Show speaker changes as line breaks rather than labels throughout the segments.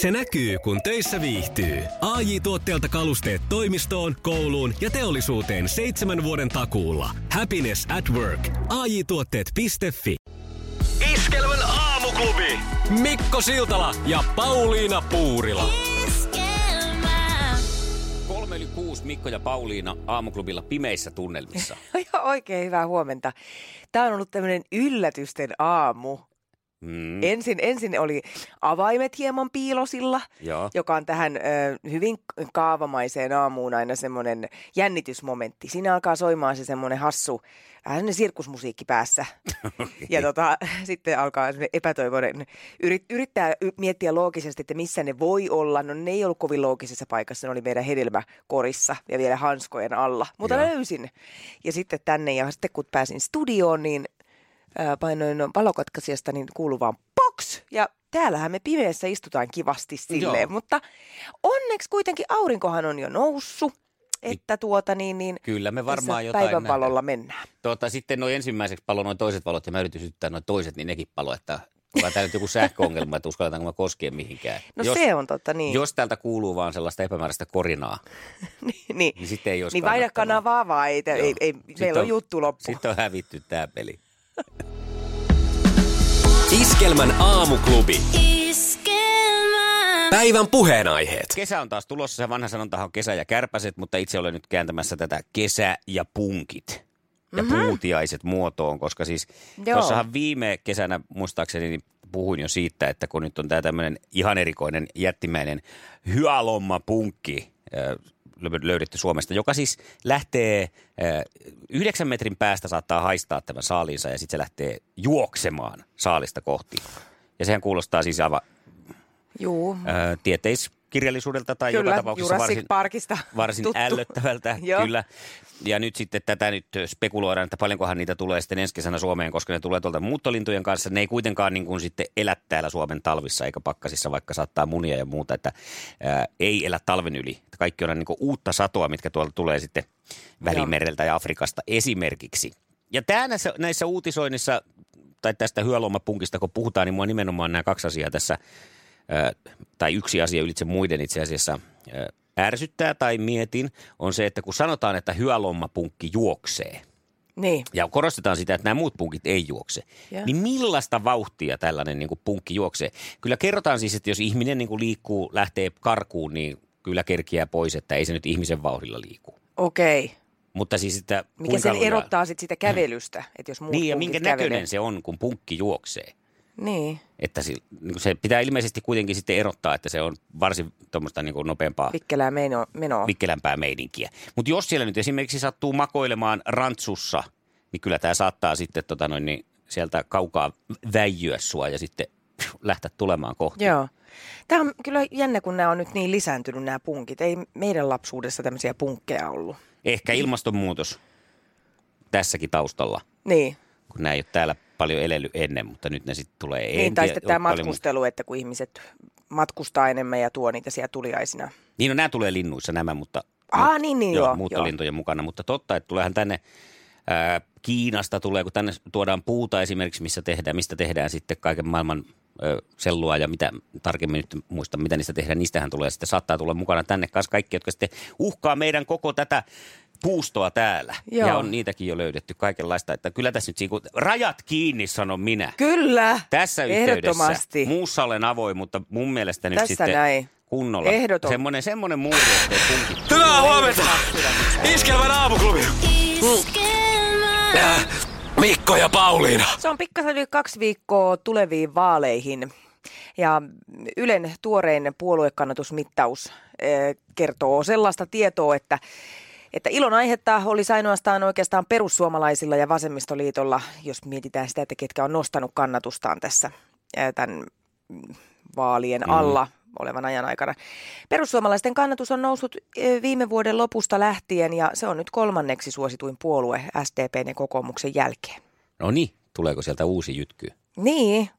Se näkyy, kun töissä viihtyy. ai tuotteelta kalusteet toimistoon, kouluun ja teollisuuteen seitsemän vuoden takuulla. Happiness at work. ai tuotteetfi
Iskelmän aamuklubi.
Mikko Siltala ja Pauliina Puurila.
Kolme yli kuusi Mikko ja Pauliina aamuklubilla pimeissä tunnelmissa.
Joo, oikein hyvää huomenta. Tämä on ollut tämmöinen yllätysten aamu.
Mm.
Ensin, ensin oli avaimet hieman piilosilla,
Joo.
joka on tähän ö, hyvin kaavamaiseen aamuun aina semmoinen jännitysmomentti. Siinä alkaa soimaan se semmoinen hassu, vähän semmoinen sirkusmusiikki päässä. Ja tota, sitten alkaa semmoinen epätoivoinen, yrit, yrittää miettiä loogisesti, että missä ne voi olla. No ne ei ollut kovin loogisessa paikassa, ne oli meidän hedelmäkorissa ja vielä hanskojen alla. Mutta
Joo.
löysin. Ja sitten tänne, ja sitten kun pääsin studioon, niin painoin valokatkaisijasta niin kuuluu vaan box! Ja täällähän me pimeässä istutaan kivasti silleen,
Joo.
mutta onneksi kuitenkin aurinkohan on jo noussut, että tuota niin, niin
Kyllä me
tässä
varmaan jotain
päivänvalolla
nähdään.
mennään.
Tota, sitten noin ensimmäiseksi palo noin toiset valot ja mä yritin sytyttää noin toiset, niin nekin palo, että onko täällä nyt joku sähköongelma, että uskalletaanko mä koskea mihinkään.
No
jos,
se on totta, niin.
Jos täältä kuuluu vaan sellaista epämääräistä korinaa,
niin, niin.
niin sitten ei olisi
Niin vaihda kanavaa vaan, ei, ei, ei, meillä on juttu loppu.
Sitten on hävitty tämä peli.
Iskelmän aamuklubi. Päivän puheenaiheet.
Kesä on taas tulossa, se vanha sanontahan on kesä ja kärpäset, mutta itse olen nyt kääntämässä tätä kesä ja punkit ja mm-hmm. puutiaiset muotoon, koska siis tuossahan viime kesänä muistaakseni niin puhuin jo siitä, että kun nyt on tämä tämmöinen ihan erikoinen jättimäinen hyalomma punkki äh, löydetty Suomesta, joka siis lähtee äh, yhdeksän metrin päästä saattaa haistaa tämän saaliinsa ja sitten se lähtee juoksemaan saalista kohti. Ja sehän kuulostaa siis aivan
Juu,
ö, tieteiskirjallisuudelta tai
Kyllä,
joka tapauksessa
Jurassic
varsin,
Parkista
varsin
tuttu.
ällöttävältä. Kyllä. Ja nyt sitten tätä nyt spekuloidaan, että paljonkohan niitä tulee sitten ensi kesänä Suomeen, koska ne tulee tuolta muuttolintujen kanssa. Ne ei kuitenkaan niin kuin sitten elä täällä Suomen talvissa eikä pakkasissa, vaikka saattaa munia ja muuta, että ää, ei elä talven yli. Kaikki on niin kuin uutta satoa, mitkä tuolta tulee sitten Välimereltä ja Afrikasta esimerkiksi. Ja tämä näissä, näissä uutisoinnissa, tai tästä hyölomapunkista kun puhutaan, niin mua nimenomaan nämä kaksi asiaa tässä tai yksi asia ylitse muiden itse asiassa ärsyttää tai mietin, on se, että kun sanotaan, että hyölommapunkki juoksee,
niin.
ja korostetaan sitä, että nämä muut punkit ei juokse,
Joo.
niin millaista vauhtia tällainen niin kuin punkki juoksee? Kyllä kerrotaan siis, että jos ihminen niin kuin liikkuu, lähtee karkuun, niin kyllä kerkiää pois, että ei se nyt ihmisen vauhdilla liiku.
Okei.
Mutta siis, että
Mikä sen
lujaa-
erottaa sitten sitä kävelystä, että jos muut
Niin, ja minkä
kävelee.
näköinen se on, kun punkki juoksee.
Niin,
Että si, niin se pitää ilmeisesti kuitenkin sitten erottaa, että se on varsin tuommoista niin kuin nopeampaa,
vikkelää meno, menoa.
vikkelämpää meidinkiä. Mutta jos siellä nyt esimerkiksi sattuu makoilemaan rantsussa, niin kyllä tämä saattaa sitten tota noin, niin sieltä kaukaa väijyä sua ja sitten lähteä tulemaan kohti.
Joo. Tämä on kyllä jännä, kun nämä on nyt niin lisääntynyt nämä punkit. Ei meidän lapsuudessa tämmöisiä punkkeja ollut.
Ehkä ilmastonmuutos tässäkin taustalla,
Niin.
kun nämä ei ole täällä paljon elellyt ennen, mutta nyt ne sitten tulee.
niin
En
tai sitten tämä matkustelu, että kun ihmiset matkustaa enemmän ja tuo niitä siellä tuliaisina.
Niin, no nämä tulee linnuissa nämä, mutta...
Aa,
mut-
niin, niin,
joo.
joo,
Muuttolintujen mukana, mutta totta, että tuleehan tänne ää, Kiinasta tulee, kun tänne tuodaan puuta esimerkiksi, missä tehdään, mistä tehdään sitten kaiken maailman ö, sellua ja mitä tarkemmin nyt muista, mitä niistä tehdään, niistähän tulee sitten saattaa tulla mukana tänne kanssa kaikki, jotka sitten uhkaa meidän koko tätä puustoa täällä.
Joo.
Ja on niitäkin jo löydetty kaikenlaista, että kyllä tässä nyt niinku, rajat kiinni, sanon minä.
Kyllä.
Tässä yhteydessä.
Ehdottomasti.
Muussa olen avoin, mutta mun mielestä nyt
Tässä
sitten
näin.
kunnolla.
Ehdoton.
Semmoinen, semmoinen muuri, ettei.
Hyvää huomenta. Iskelmän aamuklubi. Äh, Mikko ja Pauliina.
Se on pikkasen yli kaksi viikkoa tuleviin vaaleihin. Ja Ylen tuorein puoluekannatusmittaus eh, kertoo sellaista tietoa, että että ilon aihetta olisi ainoastaan oikeastaan perussuomalaisilla ja vasemmistoliitolla, jos mietitään sitä, että ketkä on nostanut kannatustaan tässä tämän mm, vaalien alla olevan ajan aikana. Perussuomalaisten kannatus on noussut viime vuoden lopusta lähtien ja se on nyt kolmanneksi suosituin puolue SDPn ja kokoomuksen jälkeen.
No niin, tuleeko sieltä uusi jytky?
Niin,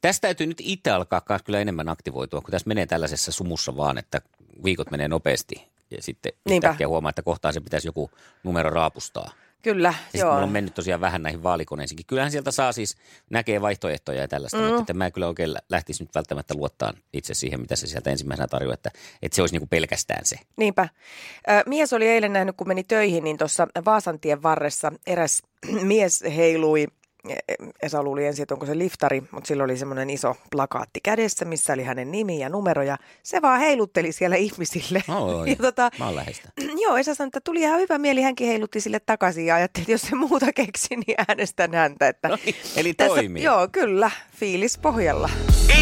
Tästä täytyy nyt itse alkaa kyllä enemmän aktivoitua, kun tässä menee tällaisessa sumussa vaan, että viikot menee nopeasti ja sitten yhtäkkiä huomaa, että kohtaan se pitäisi joku numero raapustaa.
Kyllä,
Ja
joo.
mulla on mennyt tosiaan vähän näihin vaalikoneisiinkin. Kyllähän sieltä saa siis, näkee vaihtoehtoja ja tällaista, mm. mutta että mä kyllä oikein lä- lähtisi nyt välttämättä luottaa itse siihen, mitä se sieltä ensimmäisenä tarjoaa, että, että se olisi niinku pelkästään se.
Niinpä. Mies oli eilen nähnyt, kun meni töihin, niin tuossa Vaasantien varressa eräs mies heilui. Esa luuli ensin, että onko se liftari, mutta sillä oli semmoinen iso plakaatti kädessä, missä oli hänen nimi ja numero ja se vaan heilutteli siellä ihmisille.
Oi,
ja tota,
mä oon läheistä.
joo, Esa sanoi, että tuli ihan hyvä mieli, hänkin heilutti sille takaisin ja ajattelin, että jos se muuta keksi, niin äänestän häntä. Että
No niin, eli
tässä,
toimii.
Joo, kyllä, fiilis pohjalla.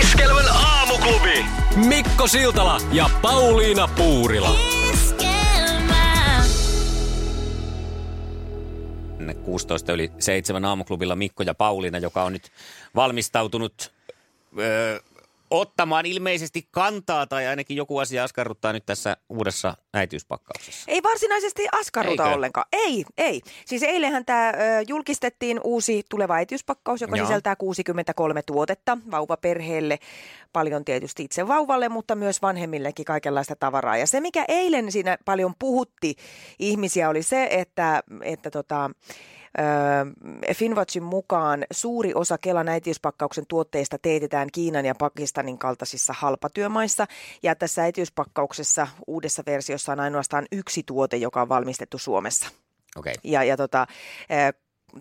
Iskelmän aamuklubi.
Mikko Siltala ja Pauliina Puurila.
Iskelmää.
16 yli 7 aamuklubilla Mikko ja Pauliina, joka on nyt valmistautunut ottamaan ilmeisesti kantaa tai ainakin joku asia askarruttaa nyt tässä uudessa äitiyspakkauksessa.
Ei varsinaisesti askarruta
Eikö?
ollenkaan. Ei, ei. Siis eilenhän tämä julkistettiin uusi tuleva äitiyspakkaus, joka
Joo.
sisältää 63 tuotetta vauvaperheelle. Paljon tietysti itse vauvalle, mutta myös vanhemmillekin kaikenlaista tavaraa. Ja se, mikä eilen siinä paljon puhutti ihmisiä, oli se, että, että tota, Finwatchin mukaan suuri osa Kelan äitiyspakkauksen tuotteista teetetään Kiinan ja Pakistanin kaltaisissa halpatyömaissa. Ja tässä äitiyspakkauksessa uudessa versiossa on ainoastaan yksi tuote, joka on valmistettu Suomessa.
Okei. Okay.
Ja, ja tota,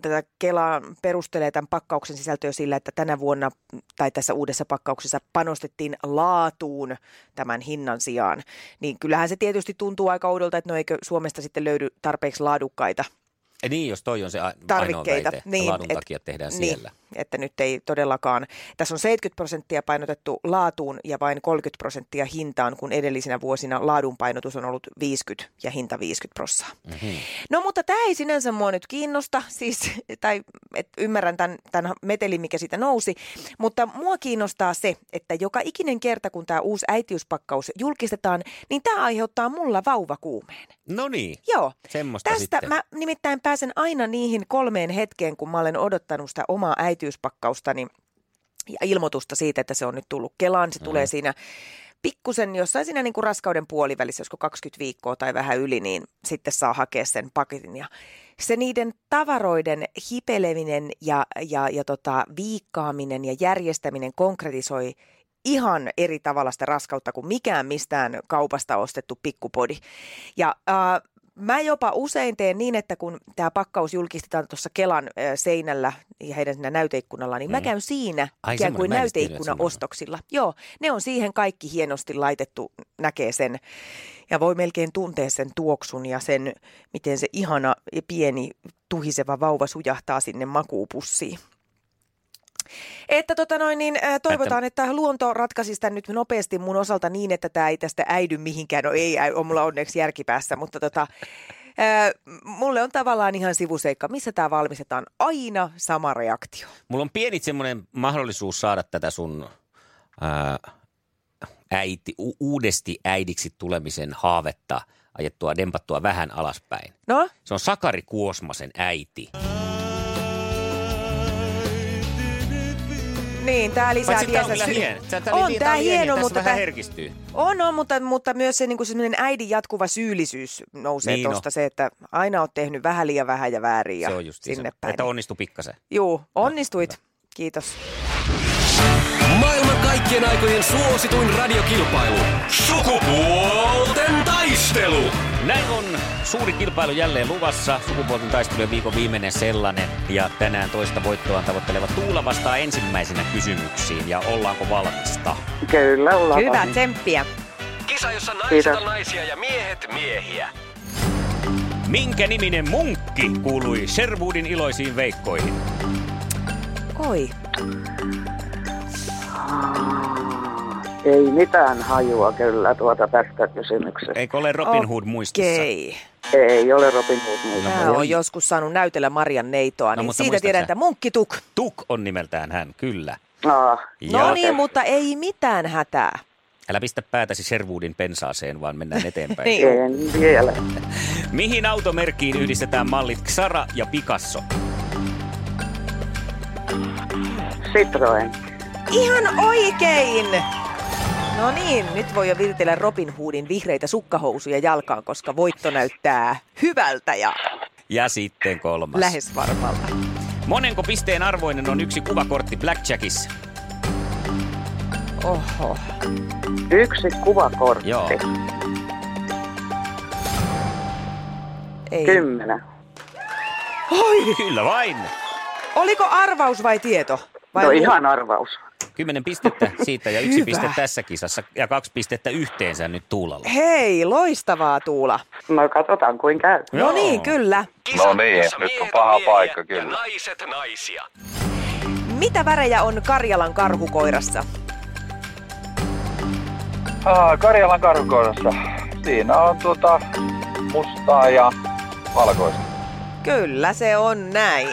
tätä Kela perustelee tämän pakkauksen sisältöä sillä, että tänä vuonna tai tässä uudessa pakkauksessa panostettiin laatuun tämän hinnan sijaan. Niin kyllähän se tietysti tuntuu aika oudolta, että no eikö Suomesta sitten löydy tarpeeksi laadukkaita
Niin, jos toi on se a-
tarvikkeita.
väite, niin, laadun takia tehdään
niin,
siellä.
että nyt ei todellakaan. Tässä on 70 prosenttia painotettu laatuun ja vain 30 prosenttia hintaan, kun edellisinä vuosina laadun painotus on ollut 50 ja hinta 50 prosenttia.
Mm-hmm.
No mutta tämä ei sinänsä mua nyt kiinnosta, siis, tai et ymmärrän tämän, tämän metelin, mikä siitä nousi, mutta mua kiinnostaa se, että joka ikinen kerta, kun tämä uusi äitiyspakkaus julkistetaan, niin tämä aiheuttaa mulla vauvakuumeen.
No niin,
Joo.
semmoista
Tästä
sitten.
mä nimittäin pääsen aina niihin kolmeen hetkeen, kun mä olen odottanut sitä omaa äitiyspakkausta ja ilmoitusta siitä, että se on nyt tullut Kelaan. Se mm. tulee siinä pikkusen jossain siinä niin kuin raskauden puolivälissä, josko 20 viikkoa tai vähän yli, niin sitten saa hakea sen paketin. Ja se niiden tavaroiden hipeleminen ja, ja, ja tota, viikkaaminen ja järjestäminen konkretisoi ihan eri tavalla sitä raskautta kuin mikään mistään kaupasta ostettu pikkupodi. Ja äh, mä jopa usein teen niin, että kun tämä pakkaus julkistetaan tuossa Kelan äh, seinällä ja heidän siinä näyteikkunalla, niin mm. mä käyn siinä
Ai
ikään kuin näyteikkuna ostoksilla. Joo, ne on siihen kaikki hienosti laitettu, näkee sen. Ja voi melkein tuntea sen tuoksun ja sen, miten se ihana ja pieni tuhiseva vauva sujahtaa sinne makuupussiin. Että tota noin, niin, toivotaan, että luonto ratkaisisi tämän nyt nopeasti mun osalta niin, että tämä ei tästä äidy mihinkään. No ei, on mulla onneksi järkipäässä, mutta tota, mulle on tavallaan ihan sivuseikka, missä tämä valmistetaan. Aina sama reaktio.
Mulla on pieni semmoinen mahdollisuus saada tätä sun ää, äiti, u- uudesti äidiksi tulemisen haavetta ajettua, dempattua vähän alaspäin.
No,
Se on Sakari Kuosmasen äiti.
Niin, tämä lisää
Paitsi tää on kyllä hieno. Tää- tää
On tämä
oli
hieno,
tässä
mutta
vähän
tää-
herkistyy.
On, on, mutta, mutta myös se niin semmoinen äidin jatkuva syyllisyys nousee
Niin on.
tuosta se, että aina oot tehnyt vähän liian vähän ja väärin ja
Se on just
sinne
se,
päin.
että onnistu pikkasen.
Juu, onnistuit. Kiitos.
Maailman kaikkien aikojen suosituin radiokilpailu. Sukupuolten taistelu.
Näin on suuri kilpailu jälleen luvassa. Sukupuolten taistelujen viikon viimeinen sellainen. Ja tänään toista voittoa tavoitteleva Tuula vastaa ensimmäisenä kysymyksiin. Ja ollaanko valmista?
Kyllä, ollaan
Hyvä, tsemppiä.
Kisa, jossa naiset
Kiitos.
on naisia ja miehet miehiä.
Minkä niminen munkki kuului Sherwoodin iloisiin veikkoihin?
Oi,
Ei mitään hajua kyllä tuota tästä kysymyksestä.
Eikö ole Robin Hood muistissa?
okei.
Ei ole Robin Hood muista.
Mä
voi.
oon joskus saanut näytellä Marian neitoa,
No,
niin
mutta
siitä tiedän, että munkkituk.
Tuk on nimeltään hän, kyllä.
Ah,
No
Ja
niin, mutta ei mitään hätää.
älä pistä päätäsi Sherwoodin pensaaseen, vaan mennään eteenpäin.
Niin.
en vielä.
Mihin automerkkiin yhdistetään mallit Xara ja Picasso?
Citroen.
Ihan oikein! No niin, nyt voi jo viritellä Robin Hoodin vihreitä sukkahousuja jalkaan, koska voitto näyttää hyvältä ja
Ja sitten kolmas.
Lähes varmalta.
Monenko pisteen arvoinen on yksi kuvakortti Blackjackissa?
Oho.
Yksi kuvakortti.
Joo.
Ei.
Kymmenen.
Oi,
Kyllä vain.
oliko arvaus vai tieto? Vai
No ihan arvaus.
Kymmenen pistettä siitä ja yksi
Hyvä.
piste tässä kisassa ja kaksi pistettä yhteensä nyt Tuulalla.
Hei, loistavaa Tuula.
No katsotaan kuin käy.
No
Joo.
niin, kyllä.
No niin, nyt on paha paikka, kyllä.
naiset naisia.
Mitä värejä on Karjalan karhukoirassa?
Ah, Karjalan karhukoirassa. Siinä on tuota mustaa ja valkoista.
Kyllä se on näin.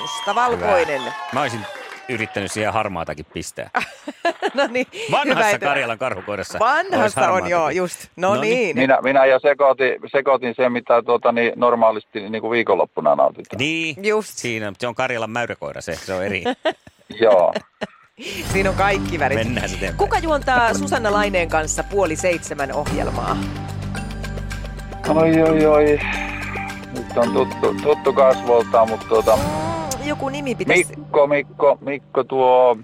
Mustavalkoinen.
Mä olisin yrittänyt siihen harmaatakin pistää.
no niin,
Vanhassa
hyvä,
Karjalan karhukoirassa.
Vanhassa on joo, just. No,
No niin.
niin.
Minä, minä jo sekoitin, sekoitin sen, mitä tuota, niin normaalisti niin kuin viikonloppuna nautitaan.
Niin,
Just.
siinä. Se on Karjalan mäyräkoira, se, se on eri.
Joo.
Siinä on kaikki värit.
Mennään sitten.
Kuka juontaa Susanna Laineen kanssa puoli seitsemän ohjelmaa?
Oi, oi, oi. Nyt on tuttu, tuttu kasvolta, mutta tuota,
joku nimi pitäisi...
Mikko, Mikko, Mikko tuo...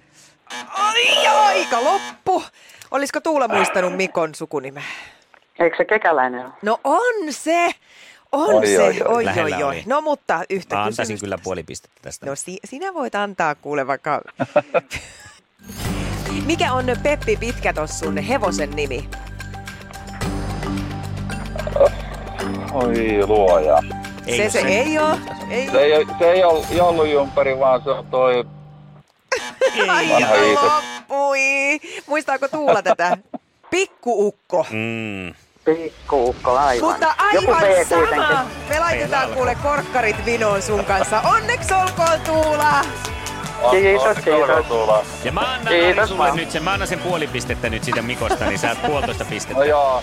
Ai, aika loppu! Olisiko Tuula muistanut Mikon sukunimeä?
Eikö se kekäläinen ole?
No on se! On
Oi,
se!
oi, oi.
oi, oi, oi. No mutta yhtä
Mä antaisin
kysymystä.
kyllä puoli pistettä tästä.
No si- sinä voit antaa kuule vaikka... Mikä on Peppi Pitkätossun hevosen nimi?
Oi luoja.
Ei
se se
sen-
ei ole. Ei
Se ei, se ei ole joulujumperi, vaan se on toi...
Ai,
Vanha
loppui. Muistaako Tuula tätä? Pikkuukko.
Mm.
Pikkuukko, aivan.
Mutta aivan sama.
kuitenkin.
Me laitetaan kuule korkkarit vinoon sun kanssa. Onneksi olkoon Tuula.
Kiitos, kiitos.
Ja mä annan
Kiitos
sulle
vaan.
nyt sen, mä annan sen puoli pistettä nyt siitä Mikosta, niin saat puolitoista pistettä.
No joo.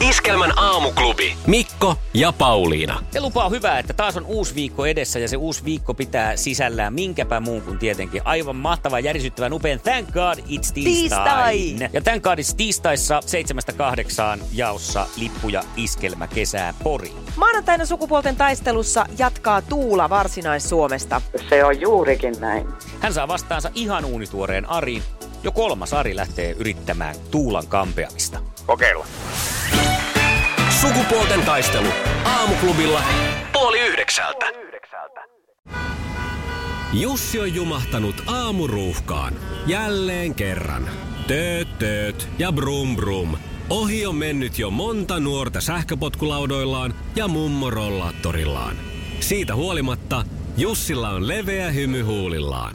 Iskelmän aamuklubi.
Mikko ja Pauliina.
Se lupaa hyvää, että taas on uusi viikko edessä ja se uusi viikko pitää sisällään minkäpä muun kuin tietenkin aivan mahtava, järisyttävän upean Thank God It's Tiistai.
Tiistai.
Ja Thank God It's Tiistaissa 7-8 jaossa lippuja iskelmä kesää Pori.
Maanantaina sukupuolten taistelussa jatkaa Tuula Varsinais-Suomesta.
Se on juurikin näin.
Hän saa vastaansa ihan uunituoreen Ariin. Jo kolmas Ari lähtee yrittämään Tuulan kampeamista.
Kokeilla.
Sukupuolten taistelu. Aamuklubilla.
Puoli yhdeksältä.
Jussi on jumahtanut aamuruuhkaan. Jälleen kerran. Tööt, tööt ja brum brum. Ohi on mennyt jo monta nuorta sähköpotkulaudoillaan ja mummorollaattorillaan. Siitä huolimatta Jussilla on leveä hymy huulillaan.